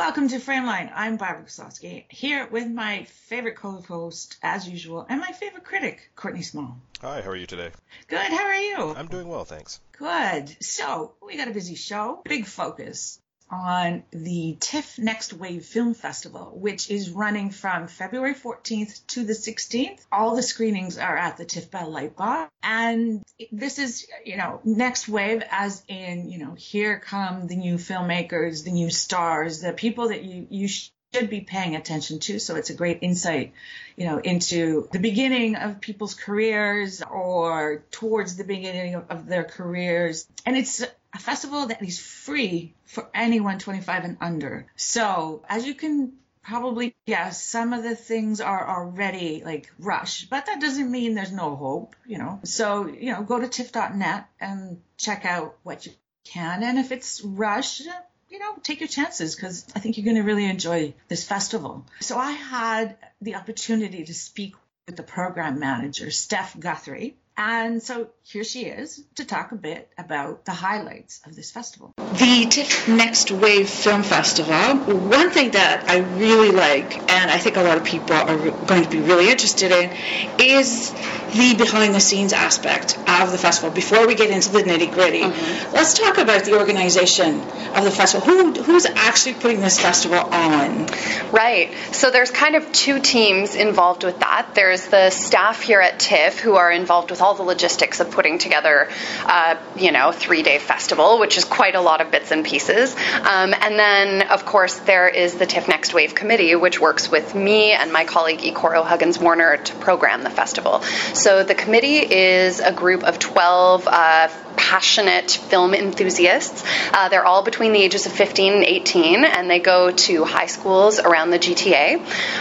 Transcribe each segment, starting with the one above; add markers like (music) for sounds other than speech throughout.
Welcome to Frameline. I'm Barbara Goslawski, here with my favorite co-host, as usual, and my favorite critic, Courtney Small. Hi, how are you today? Good, how are you? I'm doing well, thanks. Good. So, we got a busy show. Big focus on the TIFF Next Wave Film Festival, which is running from February 14th to the 16th. All the screenings are at the TIFF Bell Lightbox. And this is, you know, Next Wave as in, you know, here come the new filmmakers, the new stars, the people that you, you should be paying attention to. So it's a great insight, you know, into the beginning of people's careers or towards the beginning of, of their careers. And it's a festival that is free for anyone 25 and under. So as you can probably guess, some of the things are already like rush, but that doesn't mean there's no hope, you know. So, you know, go to tiff.net and check out what you can. And if it's rush, you know, take your chances because I think you're going to really enjoy this festival. So I had the opportunity to speak with the program manager, Steph Guthrie, and so here she is to talk a bit about the highlights of this festival. The TIFF Next Wave Film Festival, one thing that I really like, and I think a lot of people are going to be really interested in, is the behind the scenes aspect of the festival. Before we get into the nitty gritty, mm-hmm. let's talk about the organization of the festival. Who, who's actually putting this festival on? Right. So there's kind of two teams involved with that. There's the staff here at TIFF who are involved with all all the logistics of putting together, uh, you know, three day festival, which is quite a lot of bits and pieces. Um, and then, of course, there is the TIFF Next Wave Committee, which works with me and my colleague Ikoro Huggins Warner to program the festival. So the committee is a group of 12 uh, passionate film enthusiasts. Uh, they're all between the ages of 15 and 18, and they go to high schools around the GTA.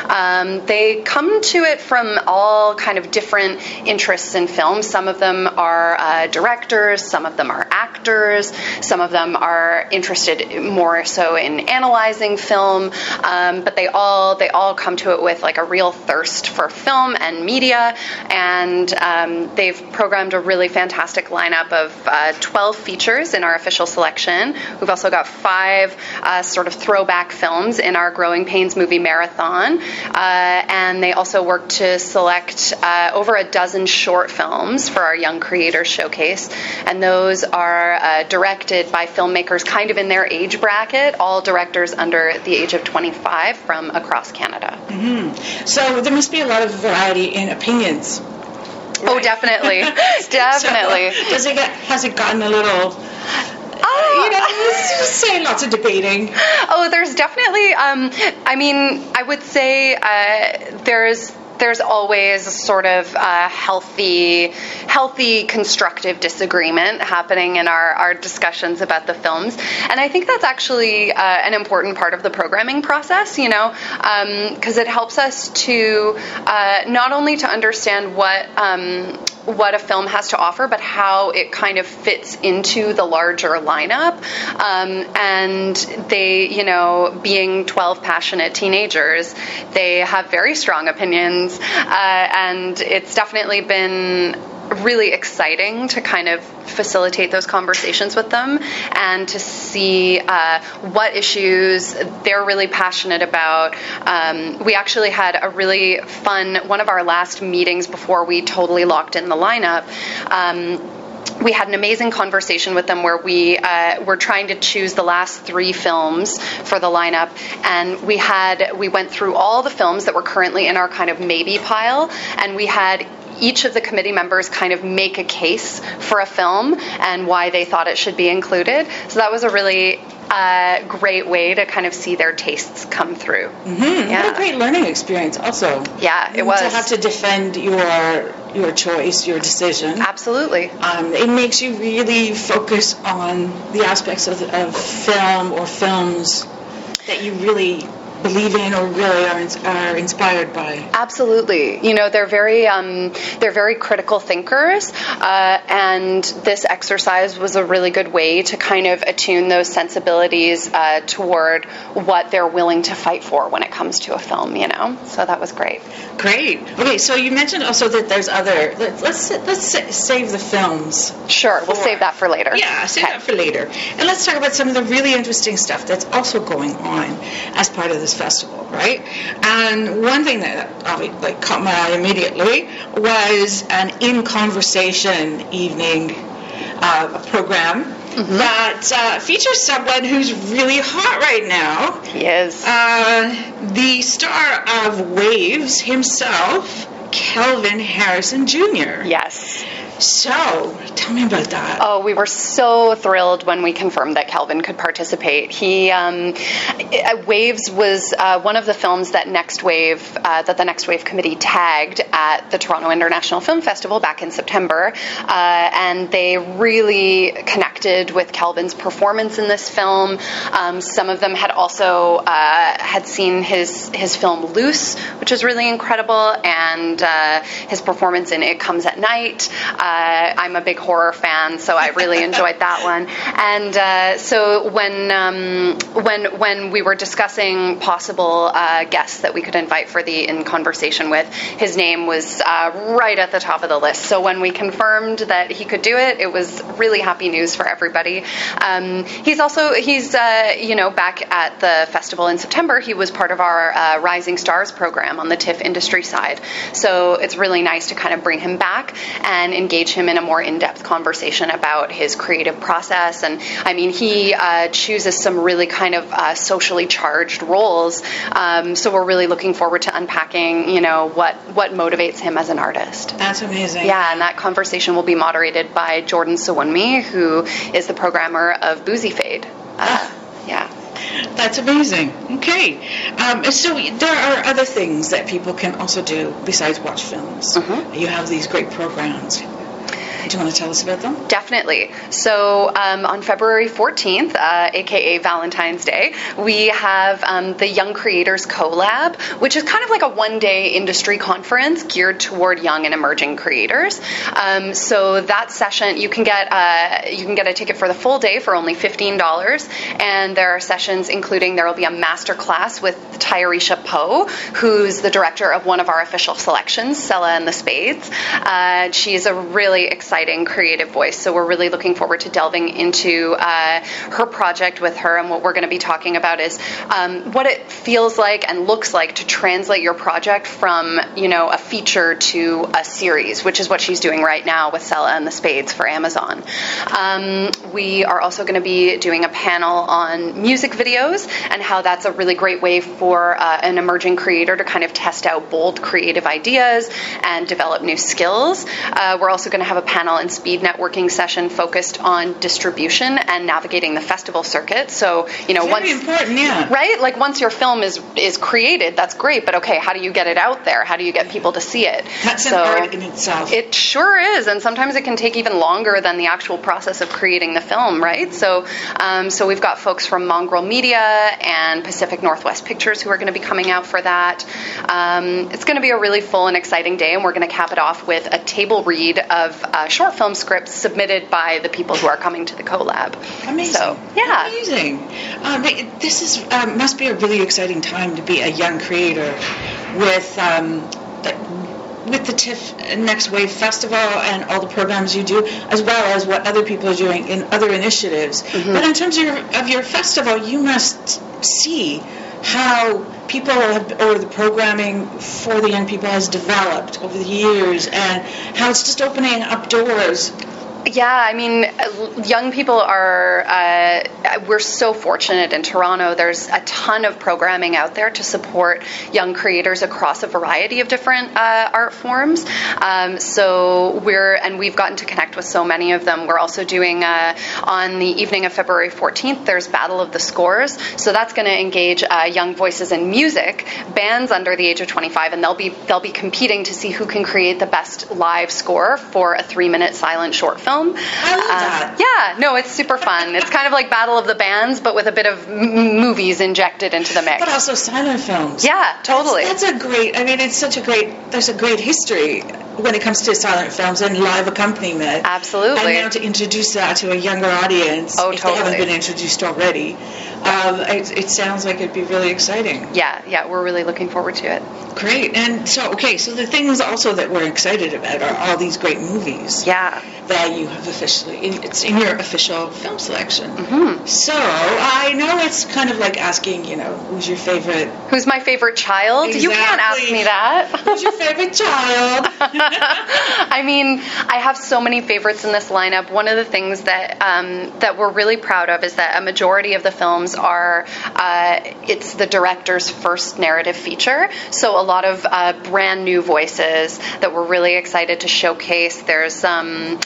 Um, they come to it from all kind of different interests in film. Some of them are uh, directors, some of them are actors, some of them are interested more so in analyzing film. Um, but they all they all come to it with like a real thirst for film and media, and um, they've programmed a really fantastic lineup of uh, 12 features in our official selection. We've also got five uh, sort of throwback films in our Growing Pains movie marathon, uh, and they also work to select uh, over a dozen short films for our Young Creators Showcase, and those are uh, directed by filmmakers kind of in their age bracket, all directors under the age of 25 from across Canada. Mm-hmm. So there must be a lot of variety in opinions. Right? Oh, definitely, (laughs) definitely. so, does it get? Has it gotten a little? Oh, you know, let's just say lots of debating. Oh, there's definitely. Um, I mean, I would say uh, there's there's always a sort of healthy, healthy, constructive disagreement happening in our, our discussions about the films. And I think that's actually uh, an important part of the programming process, you know, because um, it helps us to uh, not only to understand what um, what a film has to offer, but how it kind of fits into the larger lineup. Um, and they, you know, being 12 passionate teenagers, they have very strong opinions. Uh, and it's definitely been really exciting to kind of facilitate those conversations with them and to see uh, what issues they're really passionate about. Um, we actually had a really fun one of our last meetings before we totally locked in the lineup. Um, we had an amazing conversation with them where we uh, were trying to choose the last three films for the lineup, and we had we went through all the films that were currently in our kind of maybe pile, and we had each of the committee members kind of make a case for a film and why they thought it should be included. So that was a really uh, great way to kind of see their tastes come through. Mm-hmm. Yeah. What a great learning experience, also. Yeah, it was. To have to defend your your choice, your decision. Absolutely. Um, it makes you really focus on the aspects of, of film or films that you really believe in or really are, are inspired by. Absolutely. You know, they're very um, they're very critical thinkers, uh, and this exercise was a really good way to kind of attune those sensibilities uh, toward what they're willing to fight for when it comes to a film. You know, so that was great. Great. Okay, so you mentioned also that there's other. Let's let's, let's save the films. Sure, we'll save that for later. Yeah, save okay. that for later. And let's talk about some of the really interesting stuff that's also going on as part of this festival, right? And one thing that uh, like caught my eye immediately was an in conversation evening uh, program mm-hmm. that uh, features someone who's really hot right now. Yes. Uh, the star of Waves himself, Kelvin Harrison Jr. Yes. So, tell me about that. Oh, we were so thrilled when we confirmed that Kelvin could participate. He um, Waves was uh, one of the films that Next Wave uh, that the Next Wave committee tagged at the Toronto International Film Festival back in September, uh, and they really connected with Kelvin's performance in this film. Um, some of them had also uh, had seen his his film Luce, which is really incredible, and uh, his performance in It Comes at Night. Uh, I'm a big horror fan, so I really (laughs) enjoyed that one. And uh, so when um, when when we were discussing possible uh, guests that we could invite for the in conversation with, his name was uh, right at the top of the list. So when we confirmed that he could do it, it was really happy news for everybody. Um, he's also he's uh, you know back at the festival in September. He was part of our uh, Rising Stars program on the TIFF industry side. So it's really nice to kind of bring him back and engage engage him in a more in-depth conversation about his creative process. And I mean, he uh, chooses some really kind of uh, socially charged roles. Um, so we're really looking forward to unpacking, you know, what what motivates him as an artist. That's amazing. Yeah, and that conversation will be moderated by Jordan Sowunmi, who is the programmer of Boozy Fade. Uh, yeah. That's amazing. Okay. Um, so there are other things that people can also do besides watch films. Mm-hmm. You have these great programs. Do you want to tell us about them? Definitely. So um, on February 14th, uh, aka Valentine's Day, we have um, the Young Creators Collab, which is kind of like a one-day industry conference geared toward young and emerging creators. Um, so that session, you can get uh, you can get a ticket for the full day for only fifteen dollars, and there are sessions including there will be a master class with Tayarisha Poe, who's the director of one of our official selections, Selah and the Spades. Uh, she's a really exciting exciting creative voice. So we're really looking forward to delving into uh, her project with her. And what we're going to be talking about is um, what it feels like and looks like to translate your project from, you know, a feature to a series, which is what she's doing right now with Selah and the Spades for Amazon. Um, we are also going to be doing a panel on music videos and how that's a really great way for uh, an emerging creator to kind of test out bold creative ideas and develop new skills. Uh, we're also going to have a panel and speed networking session focused on distribution and navigating the festival circuit. So, you know, Very once important, yeah. right, like once your film is is created, that's great. But okay, how do you get it out there? How do you get people to see it? That's so an art in itself. It sure is, and sometimes it can take even longer than the actual process of creating the film, right? So, um, so we've got folks from Mongrel Media and Pacific Northwest Pictures who are going to be coming out for that. Um, it's going to be a really full and exciting day, and we're going to cap it off with a table read of uh, short film scripts submitted by the people who are coming to the collab. Amazing. So, yeah. Amazing. Um, this is um, must be a really exciting time to be a young creator with um, the, with the TIFF Next Wave Festival and all the programs you do, as well as what other people are doing in other initiatives. Mm-hmm. But in terms of your, of your festival, you must see how people have, or the programming for the young people has developed over the years and how it's just opening up doors yeah, I mean, young people are, uh, we're so fortunate in Toronto. There's a ton of programming out there to support young creators across a variety of different uh, art forms. Um, so we're, and we've gotten to connect with so many of them. We're also doing, uh, on the evening of February 14th, there's Battle of the Scores. So that's going to engage uh, young voices in music, bands under the age of 25, and they'll be, they'll be competing to see who can create the best live score for a three minute silent short film film. I love uh, that. Yeah, no, it's super fun. It's kind of like Battle of the Bands, but with a bit of m- movies injected into the mix. But also silent films. Yeah, totally. That's, that's a great. I mean, it's such a great. There's a great history when it comes to silent films and live accompaniment. Absolutely. And now to introduce that to a younger audience, Oh, if they haven't been introduced already, um, it, it sounds like it'd be really exciting. yeah, yeah, we're really looking forward to it. Great. And so, okay, so the things also that we're excited about are all these great movies Yeah. that you have officially. In, it's in your official film selection. Mm-hmm. So I know it's kind of like asking, you know, who's your favorite? Who's my favorite child? You can't ask me that. Who's your favorite child? (laughs) I mean, I have so many favorites in this lineup. One of the things that um, that we're really proud of is that a majority of the films are uh, it's the director's first narrative feature. So a lot of uh, brand new voices that we're really excited to showcase. There's um,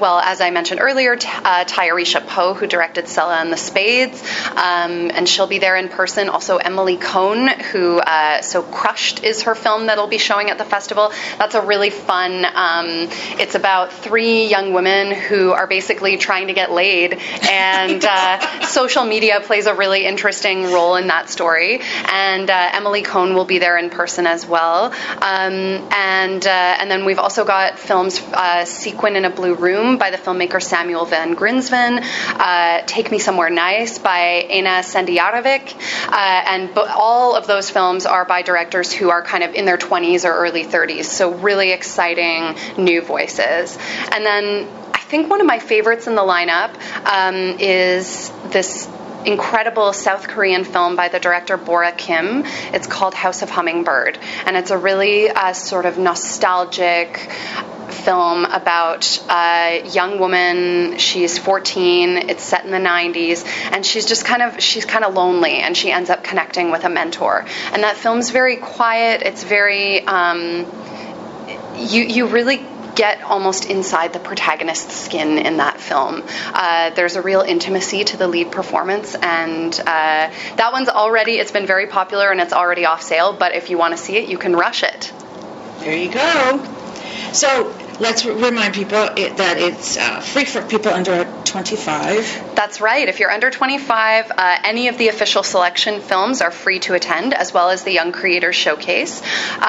well, as I mentioned earlier, t- uh, Tayarisha Poe, who directed Selah and the Spades, um, and she'll be there in person. Also Emily Cohn, who uh, so Crushed is her film that'll be showing at the festival. That's a really fun. Um, it's about three young women who are basically trying to get laid, and uh, (laughs) social media plays a really interesting role in that story. And uh, Emily Cohn will be there in person as well. Um, and uh, and then we've also got films uh, Sequin in a Blue Room by the filmmaker Samuel Van Grinsven, uh, Take Me Somewhere Nice by Ena Sendijarević, uh, and all of those films are by directors who are kind of in their 20s or early 30s. So really exciting new voices. And then I think one of my favorites in the lineup um, is this incredible South Korean film by the director Bora Kim. It's called House of Hummingbird, and it's a really uh, sort of nostalgic film about a young woman. She's 14. It's set in the 90s, and she's just kind of she's kind of lonely, and she ends up connecting with a mentor. And that film's very quiet. It's very um, you you really get almost inside the protagonist's skin in that film. Uh, there's a real intimacy to the lead performance, and uh, that one's already it's been very popular and it's already off sale. But if you want to see it, you can rush it. There you go. So let's remind people that it's uh, free for people under 25. That's right. If you're under 25, uh, any of the official selection films are free to attend, as well as the Young Creators Showcase. Uh,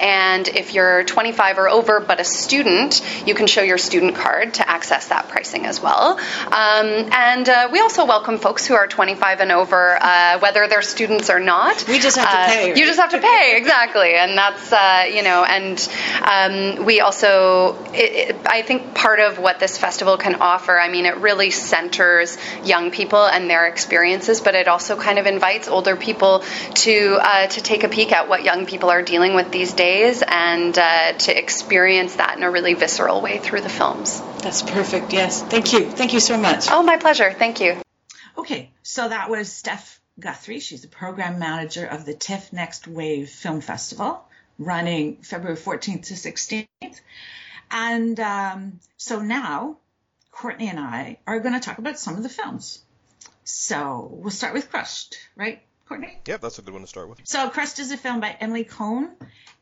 and if you're 25 or over but a student, you can show your student card to access that pricing as well. Um, and uh, we also welcome folks who are 25 and over, uh, whether they're students or not. We just have to Uh, pay, right? You just have to pay, (laughs) exactly. And that's, uh, you know, and um, we also, it, it, I think part of what this festival can offer, I mean, it really centers young people and their experiences, but it also kind of invites older people to uh, to take a peek at what young people are dealing with these days and uh, to experience that in a really visceral way through the films. That's perfect. Yes. Thank you. Thank you so much. Oh, my pleasure. Thank you. Okay, so that was Steph Guthrie. She's the program manager of the TIFF Next Wave Film Festival, running February 14th to 16th. And um, so now, Courtney and I are going to talk about some of the films. So we'll start with Crushed, right, Courtney? Yep, that's a good one to start with. So Crushed is a film by Emily Cohn,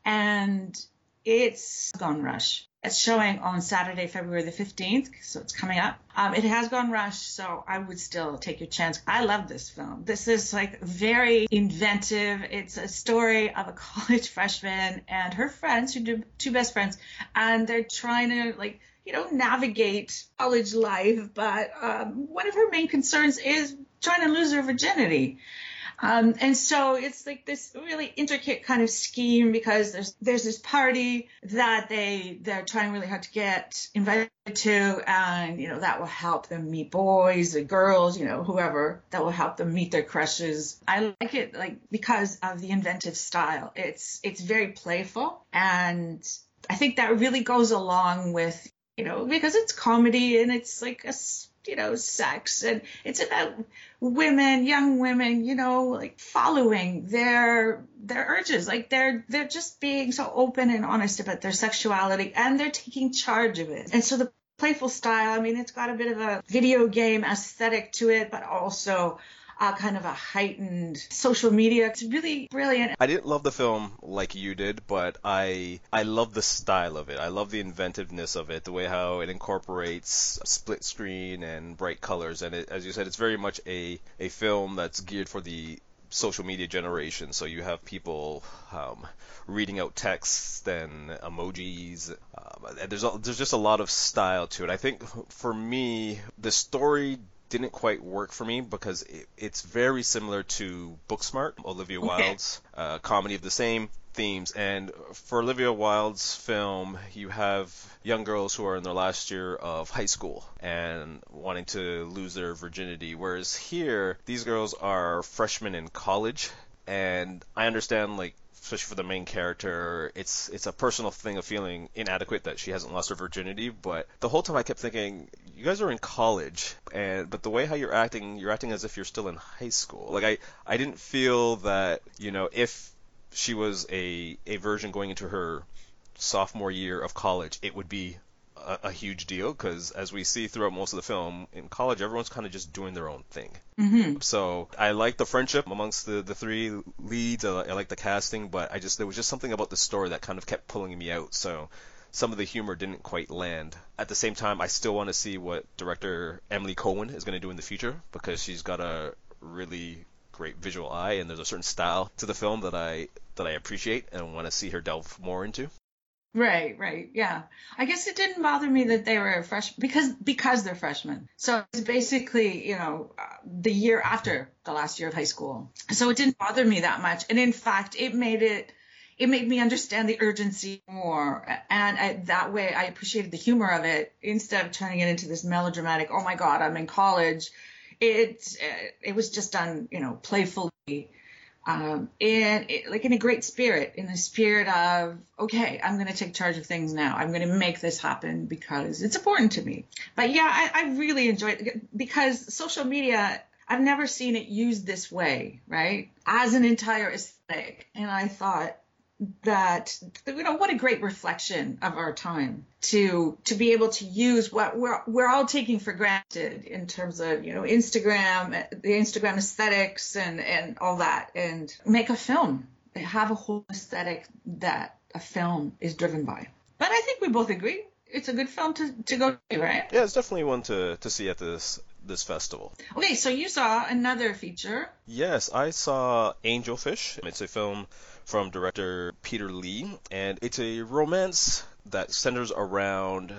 and it's Gone Rush. It's showing on Saturday, February the 15th, so it's coming up. Um, it has gone rush, so I would still take your chance. I love this film. This is like very inventive. It's a story of a (laughs) college freshman and her friends, who do two best friends, and they're trying to like you know navigate college life. But um, one of her main concerns is trying to lose her virginity. Um, and so it's like this really intricate kind of scheme because there's there's this party that they they're trying really hard to get invited to, and you know that will help them meet boys or girls, you know whoever that will help them meet their crushes. I like it like because of the inventive style. It's it's very playful, and I think that really goes along with you know because it's comedy and it's like a, you know sex and it's about women young women you know like following their their urges. Like they're they're just being so open and honest about their sexuality and they're taking charge of it. And so the playful style i mean it's got a bit of a video game aesthetic to it but also kind of a heightened social media. It's really brilliant. I didn't love the film like you did, but I I love the style of it. I love the inventiveness of it, the way how it incorporates split screen and bright colors. And it, as you said, it's very much a a film that's geared for the social media generation. So you have people um, reading out texts and emojis. Um, and there's a, there's just a lot of style to it. I think for me, the story didn't quite work for me because it, it's very similar to Booksmart, Olivia okay. Wilde's uh, comedy of the same themes. And for Olivia Wilde's film, you have young girls who are in their last year of high school and wanting to lose their virginity. Whereas here, these girls are freshmen in college. And I understand, like, especially for the main character, it's it's a personal thing of feeling inadequate that she hasn't lost her virginity. But the whole time I kept thinking, you guys are in college, and but the way how you're acting, you're acting as if you're still in high school. Like I I didn't feel that you know if she was a a virgin going into her sophomore year of college, it would be a, a huge deal because as we see throughout most of the film in college everyone's kind of just doing their own thing mm-hmm. so i like the friendship amongst the, the three leads I, I like the casting but i just there was just something about the story that kind of kept pulling me out so some of the humor didn't quite land. At the same time, I still want to see what director Emily Cohen is going to do in the future because she's got a really great visual eye and there's a certain style to the film that I that I appreciate and want to see her delve more into. Right, right, yeah. I guess it didn't bother me that they were fresh because because they're freshmen. So it's basically you know the year after the last year of high school. So it didn't bother me that much, and in fact, it made it it made me understand the urgency more, and I, that way I appreciated the humor of it instead of turning it into this melodramatic. Oh my God, I'm in college. It it was just done you know playfully um, and it, like in a great spirit, in the spirit of, okay, I'm going to take charge of things now. I'm going to make this happen because it's important to me. But yeah, I, I really enjoyed it because social media, I've never seen it used this way, right? As an entire aesthetic. And I thought, that you know what a great reflection of our time to to be able to use what we're we're all taking for granted in terms of you know Instagram the Instagram aesthetics and and all that and make a film have a whole aesthetic that a film is driven by but I think we both agree it's a good film to, to go to right yeah it's definitely one to to see at this this festival. Okay, so you saw another feature. Yes, I saw Angelfish. It's a film from director Peter Lee, and it's a romance that centers around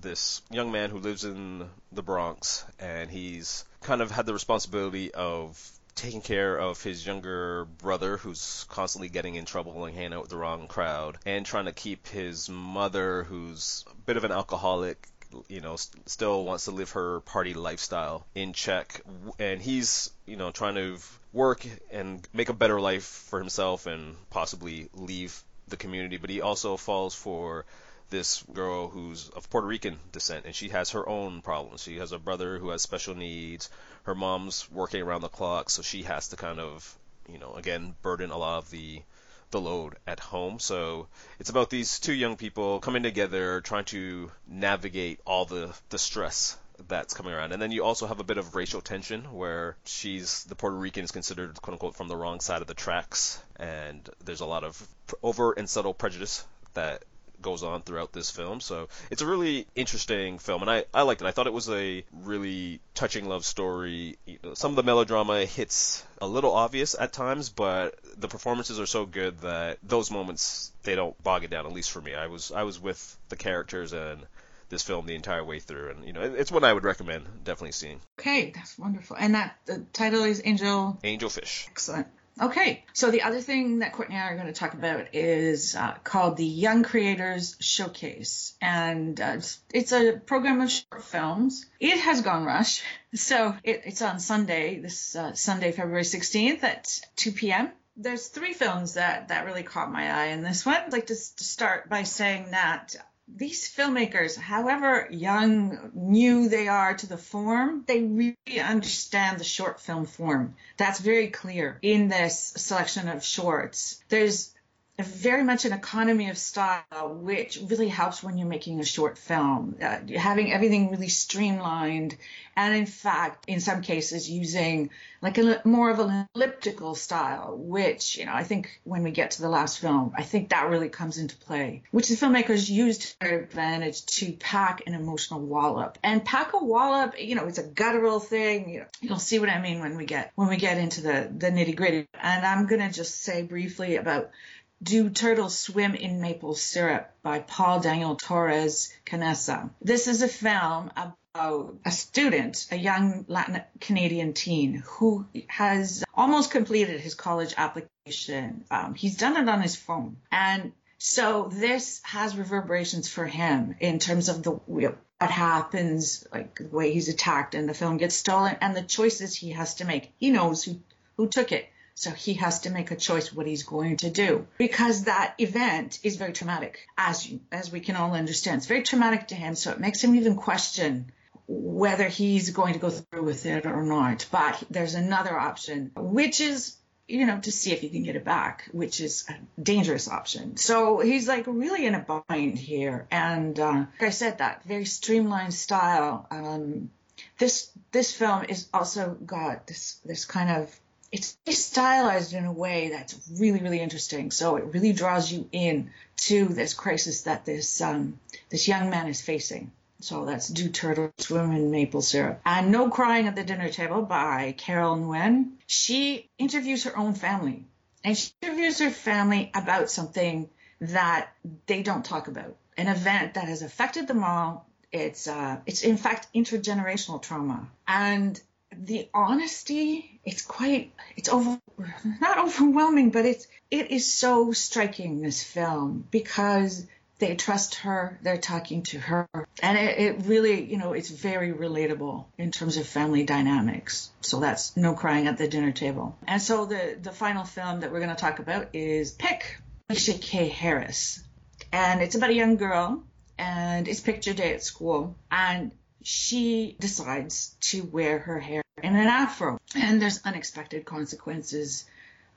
this young man who lives in the Bronx, and he's kind of had the responsibility of taking care of his younger brother who's constantly getting in trouble and hanging out with the wrong crowd and trying to keep his mother who's a bit of an alcoholic you know st- still wants to live her party lifestyle in check and he's you know trying to work and make a better life for himself and possibly leave the community. But he also falls for this girl who's of Puerto Rican descent, and she has her own problems. She has a brother who has special needs. Her mom's working around the clock, so she has to kind of, you know, again, burden a lot of the the load at home. So it's about these two young people coming together, trying to navigate all the the stress that's coming around. And then you also have a bit of racial tension where she's the Puerto Rican is considered quote unquote from the wrong side of the tracks, and there's a lot of over and subtle prejudice that goes on throughout this film. So it's a really interesting film, and I, I liked it. I thought it was a really touching love story. Some of the melodrama hits a little obvious at times, but the performances are so good that those moments they don't bog it down. At least for me, I was I was with the characters and this film the entire way through, and you know, it's one I would recommend definitely seeing. Okay, that's wonderful. And that the title is Angel. Angelfish. Excellent. Okay, so the other thing that Courtney and I are going to talk about is uh, called the Young Creators Showcase, and uh, it's, a program of short films. It has gone rush, (laughs) so it, it's on Sunday, this uh, Sunday, February 16th at 2 p.m there's three films that that really caught my eye in this one. I'd like to, to start by saying that these filmmakers, however young, new they are to the form, they really understand the short film form. That's very clear in this selection of shorts. There's very much an economy of style, which really helps when you're making a short film. Uh, having everything really streamlined, and in fact, in some cases, using like a more of an elliptical style, which you know I think when we get to the last film, I think that really comes into play, which the filmmakers used to their advantage to pack an emotional wallop and pack a wallop. You know, it's a guttural thing. You know, you'll see what I mean when we get when we get into the the nitty gritty. And I'm gonna just say briefly about do Turtles Swim in Maple Syrup by Paul Daniel Torres Canessa. This is a film about a student, a young Latin Canadian teen who has almost completed his college application. Um, he's done it on his phone. And so this has reverberations for him in terms of the what happens, like the way he's attacked and the film gets stolen and the choices he has to make. He knows who, who took it so he has to make a choice what he's going to do because that event is very traumatic, as you, as we can all understand. It's very traumatic to him, so it makes him even question whether he's going to go through with it or not. But there's another option, which is you know, to see if he can get it back, which is a dangerous option. So he's like really in a bind here. And uh, like I said, that very streamlined style. Um, this this film is also got this this kind of it's stylized in a way that's really, really interesting. So it really draws you in to this crisis that this um, this young man is facing. So that's Do Turtle Swim in Maple Syrup. And No Crying at the Dinner Table by Carol Nguyen. She interviews her own family. And she interviews her family about something that they don't talk about. An event that has affected them all. It's uh, it's in fact intergenerational trauma. And the honesty it's quite it's over not overwhelming but it's it is so striking this film because they trust her they're talking to her and it, it really you know it's very relatable in terms of family dynamics. So that's no crying at the dinner table. And so the the final film that we're going to talk about is pick alicia k. Harris. And it's about a young girl and it's picture day at school. And she decides to wear her hair in an afro. And there's unexpected consequences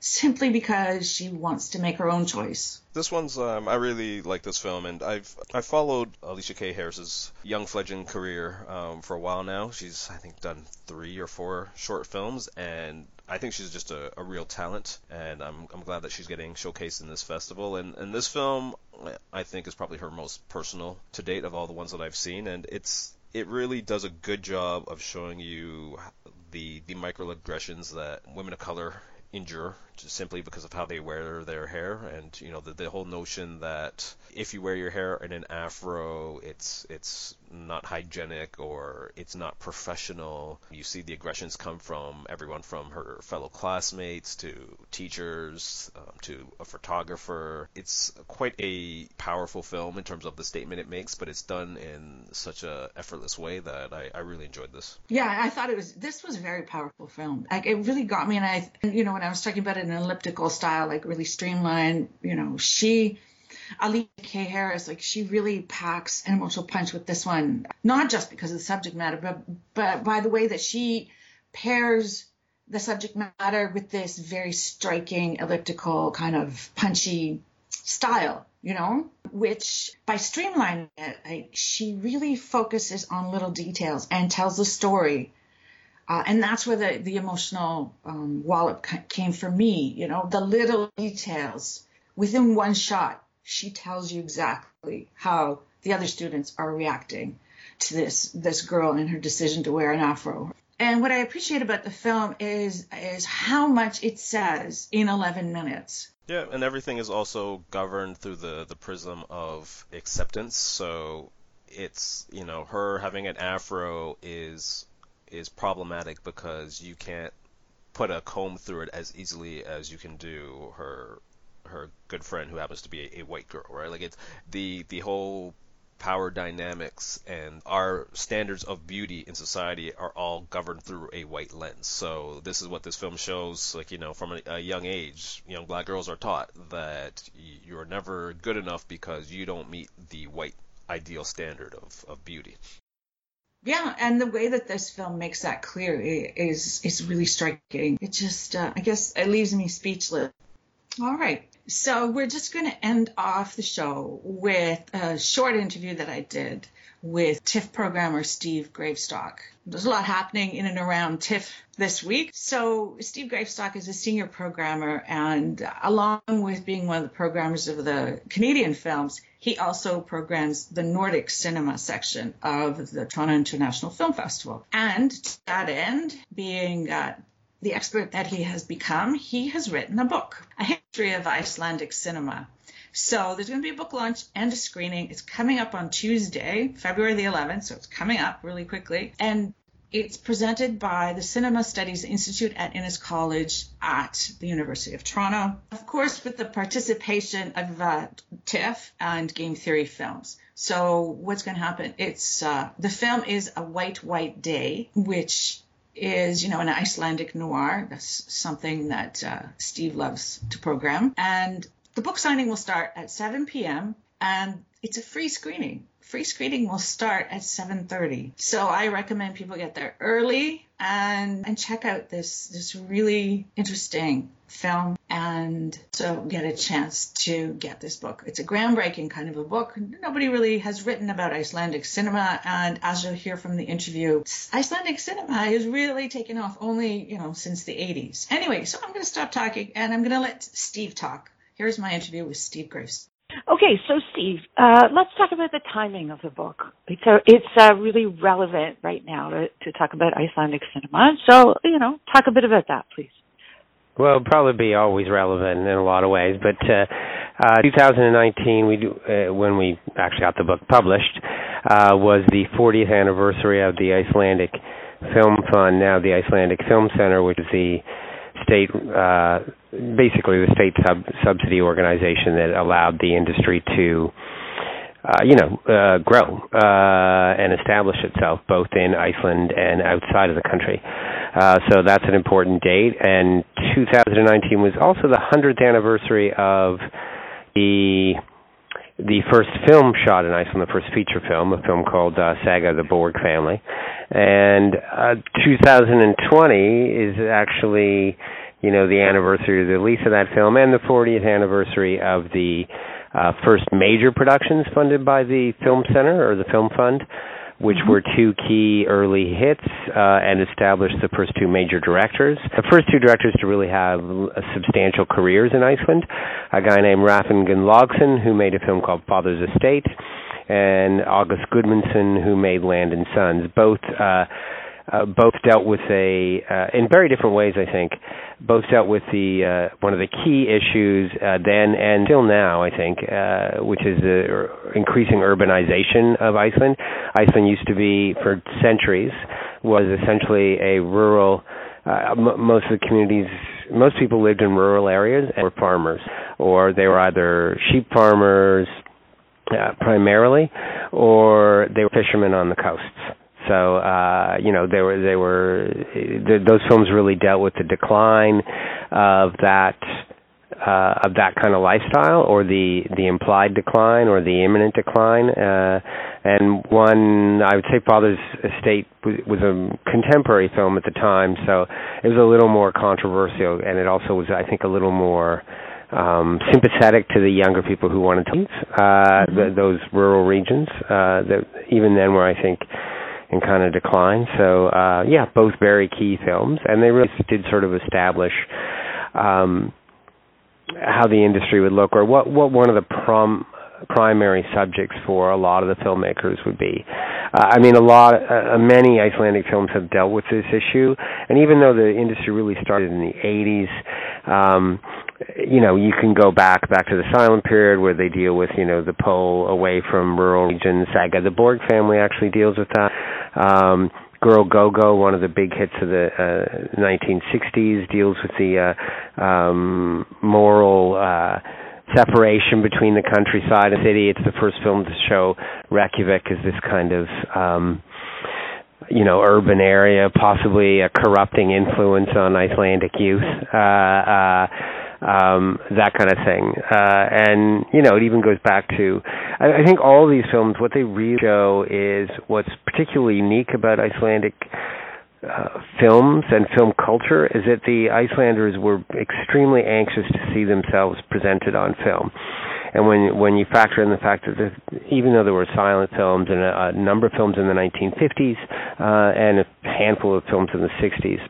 simply because she wants to make her own choice. This one's um, I really like this film, and I've I followed Alicia K. Harris's young fledgling career um, for a while now. She's I think done three or four short films, and I think she's just a, a real talent, and I'm I'm glad that she's getting showcased in this festival. And and this film I think is probably her most personal to date of all the ones that I've seen, and it's it really does a good job of showing you the the microaggressions that women of color endure just simply because of how they wear their hair and you know the, the whole notion that if you wear your hair in an afro it's it's not hygienic or it's not professional. You see the aggressions come from everyone from her fellow classmates to teachers um, to a photographer. It's quite a powerful film in terms of the statement it makes but it's done in such a effortless way that I, I really enjoyed this. Yeah I thought it was this was a very powerful film. Like it really got me and I you know when I was talking about it an elliptical style, like really streamlined. You know, she, Ali K. Harris, like she really packs an emotional punch with this one, not just because of the subject matter, but but by the way that she pairs the subject matter with this very striking elliptical kind of punchy style you know, which by streamlining it, like, she really focuses on little details and tells the story uh, and that's where the, the emotional um, wallop came for me. You know, the little details within one shot, she tells you exactly how the other students are reacting to this this girl and her decision to wear an afro. And what I appreciate about the film is is how much it says in 11 minutes. Yeah, and everything is also governed through the the prism of acceptance. So it's you know her having an afro is is problematic because you can't put a comb through it as easily as you can do her her good friend who happens to be a, a white girl, right? Like it's the the whole power dynamics and our standards of beauty in society are all governed through a white lens. So this is what this film shows. Like you know, from a, a young age, young black girls are taught that you're never good enough because you don't meet the white ideal standard of, of beauty. Yeah, and the way that this film makes that clear is is really striking. It just, uh, I guess, it leaves me speechless. All right, So we're just going to end off the show with a short interview that I did with TIFF programmer Steve Gravestock. There's a lot happening in and around TIFF this week. So Steve Gravestock is a senior programmer and along with being one of the programmers of the Canadian films, he also programs the Nordic cinema section of the Toronto International Film Festival. And to that end, being uh, the expert that he has become, he has written a book, A History of Icelandic Cinema. So there's going to be a book launch and a screening. It's coming up on Tuesday, February the 11th, so it's coming up really quickly. And it's presented by the Cinema Studies Institute at Innis College at the University of Toronto. Of course, with the participation of uh, TIFF and Game Theory Films. So what's going to happen? It's uh, the film is A White White Day, which is, you know, an Icelandic noir. That's something that uh, Steve loves to program. And the book signing will start at 7 p.m. and it's a free screening. Free screening will start at 7:30. So I recommend people get there early and and check out this this really interesting film and so get a chance to get this book. It's a groundbreaking kind of a book. Nobody really has written about Icelandic cinema and as you'll hear from the interview, Icelandic cinema is really taken off only, you know, since the 80s. Anyway, so I'm going to stop talking and I'm going to let Steve talk Here's my interview with Steve Graves. Okay, so Steve, uh, let's talk about the timing of the book. It's, uh, it's uh, really relevant right now to, to talk about Icelandic cinema. So, you know, talk a bit about that, please. Well, probably be always relevant in a lot of ways, but uh, uh, 2019, we do, uh, when we actually got the book published, uh, was the 40th anniversary of the Icelandic Film Fund, now the Icelandic Film Center, which is the state, uh, basically the state sub- subsidy organization that allowed the industry to, uh, you know, uh, grow uh, and establish itself both in Iceland and outside of the country. Uh, so that's an important date. And 2019 was also the 100th anniversary of the the first film shot in Iceland, the first feature film, a film called uh, Saga of the Borg Family. And uh, 2020 is actually, you know, the anniversary of the release of that film and the 40th anniversary of the uh, first major productions funded by the Film Center or the Film Fund which mm-hmm. were two key early hits uh, and established the first two major directors. The first two directors to really have substantial careers in Iceland, a guy named Hrafn Gunnlaugsson, who made a film called Father's Estate, and Ágúst Guðmundsson, who made Land and Sons. Both uh, uh, both dealt with a uh, in very different ways. I think both dealt with the uh, one of the key issues uh, then and still now. I think, uh, which is the increasing urbanization of Iceland. Iceland used to be for centuries was essentially a rural. Uh, m- most of the communities, most people lived in rural areas and were farmers, or they were either sheep farmers uh, primarily, or they were fishermen on the coasts so uh, you know they were they were th- those films really dealt with the decline of that uh, of that kind of lifestyle, or the the implied decline, or the imminent decline. Uh, and one, I would say, Father's Estate was a contemporary film at the time, so it was a little more controversial, and it also was, I think, a little more um, sympathetic to the younger people who wanted to leave uh, mm-hmm. the, those rural regions. Uh, that even then, where I think and kind of decline. So uh, yeah, both very key films, and they really did sort of establish um, how the industry would look, or what what one of the prom primary subjects for a lot of the filmmakers would be. Uh, I mean, a lot, uh, many Icelandic films have dealt with this issue, and even though the industry really started in the 80s, um, you know, you can go back back to the silent period where they deal with, you know, the pull away from rural regions. Saga the Borg family actually deals with that. Um, Girl Go Go, one of the big hits of the uh, 1960s, deals with the uh, um, moral uh, separation between the countryside and city. It's the first film to show Reykjavik as this kind of um, you know urban area, possibly a corrupting influence on Icelandic youth. Uh, uh, um, that kind of thing. Uh, and you know, it even goes back to I, I think all these films. What they really show is what's particularly unique about Icelandic uh, films and film culture is that the Icelanders were extremely anxious to see themselves presented on film. And when when you factor in the fact that the, even though there were silent films and a, a number of films in the 1950s uh, and a handful of films in the 60s,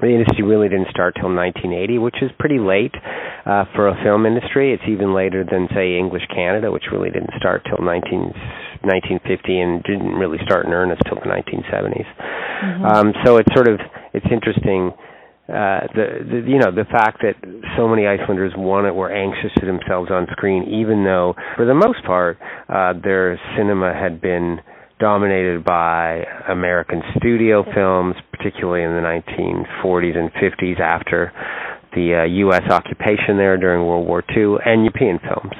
the industry really didn't start till 1980, which is pretty late uh, for a film industry. It's even later than say English Canada, which really didn't start till 19, 1950 and didn't really start in earnest till the 1970s. Mm-hmm. Um, so it's sort of it's interesting. Uh, the, the you know the fact that so many Icelanders wanted were anxious to themselves on screen, even though for the most part uh, their cinema had been dominated by American studio films, particularly in the 1940s and 50s after the uh, U.S. occupation there during World War II, and European films,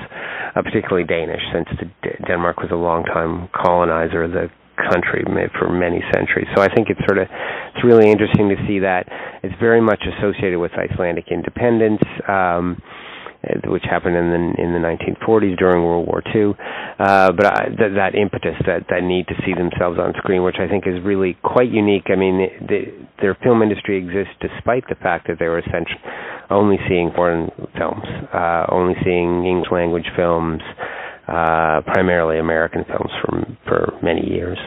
uh, particularly Danish, since the, Denmark was a long-time colonizer of the country for many centuries. So I think it's sort of it's really interesting to see that it's very much associated with Icelandic independence. Um, which happened in the in the 1940s during World War II. Uh, but I, th- that impetus, that that need to see themselves on screen, which I think is really quite unique. I mean, the, their film industry exists despite the fact that they were essentially only seeing foreign films, uh, only seeing English language films, uh, primarily American films for for many years.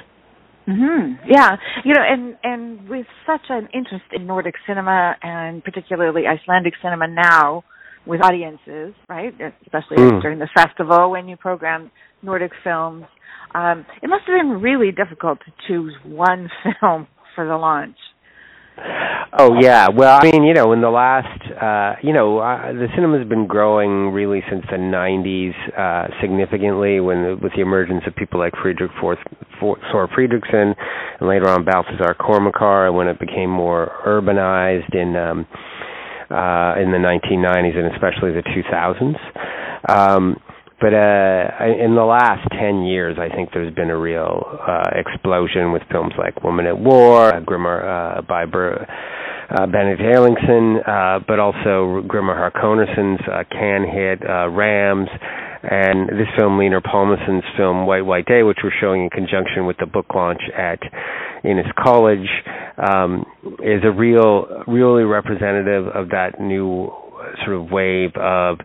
Mhm. Yeah. You know, and and with such an interest in Nordic cinema and particularly Icelandic cinema now, with audiences, right? Especially mm. during the festival when you program Nordic films. Um, it must have been really difficult to choose one (laughs) film for the launch. Oh yeah, well I mean you know in the last uh you know uh, the cinema's been growing really since the 90s uh significantly when with the emergence of people like Friedrich Forth, For, Sor Fredriksson and later on Baltasar Kormákur and when it became more urbanized in um uh, in the 1990s and especially the 2000s. Um, but uh, in the last 10 years, I think there's been a real uh, explosion with films like Woman at War, uh, Grimmer uh, by Ber- uh, Benedikt Erlingsson, uh, but also Grímur Hákonarson's uh, Cannes hit, uh, Rams, and this film, Hlynur Pálmason's film White White Day, which we're showing in conjunction with the book launch at Innis College, um, is a real, really representative of that new sort of wave of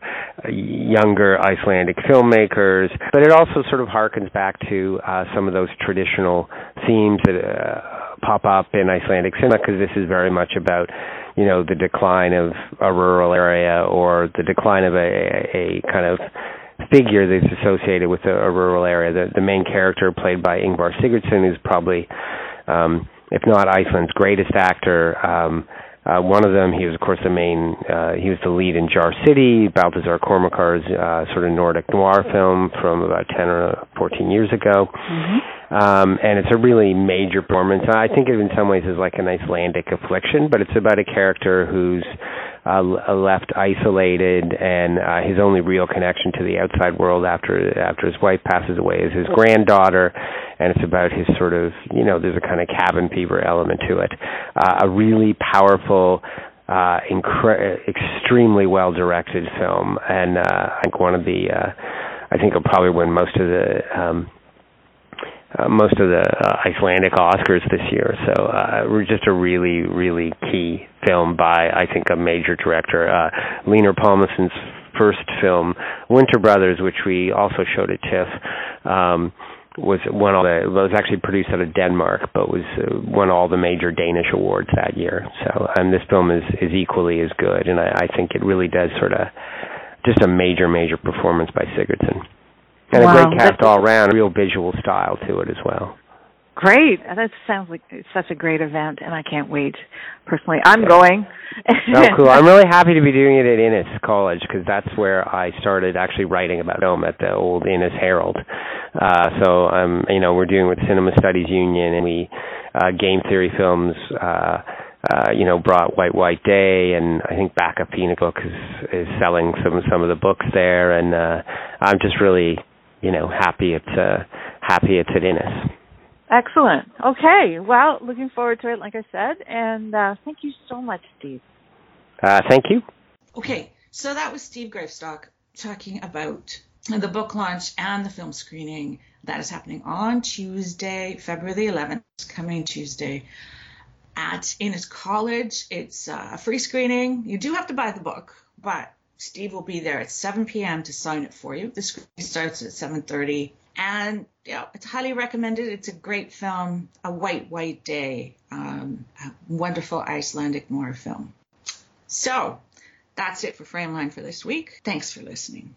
younger Icelandic filmmakers, but it also sort of harkens back to uh, some of those traditional themes that uh, pop up in Icelandic cinema because this is very much about you know the decline of a rural area or the decline of a, a kind of figure that's associated with a, a rural area. The, the main character, played by Ingvar Sigurdsson, is probably, um, if not Iceland's greatest actor. Um, uh, one of them, he was of course the main, uh, he was the lead in Jar City, Baltasar Kormákur's uh, sort of Nordic noir film from about 10 or 14 years ago. Mm-hmm. Um, and it's a really major performance. I think it in some ways is like an Icelandic affliction, but it's about a character who's uh, left isolated, and uh, his only real connection to the outside world after after his wife passes away is his granddaughter, and it's about his sort of you know there's a kind of cabin fever element to it. Uh, a really powerful. Uh, incre- extremely well directed film, and uh, I think one of the, uh, I think it'll probably win most of the um, uh, most of the uh, Icelandic Oscars this year. So uh, just a really, really key film by I think a major director, uh, Hlynur Pálmason's first film, Winter Brothers, which we also showed at TIFF. Um, was won all the was actually produced out of Denmark, but was uh, won all the major Danish awards that year. So, and this film is is equally as good, and I, I think it really does sort of just a major major performance by Sigurdsson. And wow. a great cast all around, real visual style to it as well. Great. That sounds like such a great event, and I can't wait. Personally, I'm going. oh, (laughs) cool. I'm really happy to be doing it at Innis College because that's where I started actually writing about film at the old Innis Herald. Uh, so, um, you know, we're doing with Cinema Studies Union, and we uh, game theory films. Uh, uh, you know, brought White White Day, and I think Back Phoenix Book is is selling some some of the books there, and uh, I'm just really you know, happy it's uh, happy it's at Innis. Excellent. Okay. Well, looking forward to it, like I said, and uh, thank you so much, Steve. Uh, thank you. Okay, so that was Steve Gravestock talking about the book launch and the film screening that is happening on Tuesday, February the 11th, coming Tuesday. at Innis College. It's uh, a free screening. You do have to buy the book, but Steve will be there at 7 p.m. to sign it for you. The screening starts at 7:30, and yeah, it's highly recommended. It's a great film, a white white day, um, a wonderful Icelandic noir film. So that's it for Frameline for this week. Thanks for listening.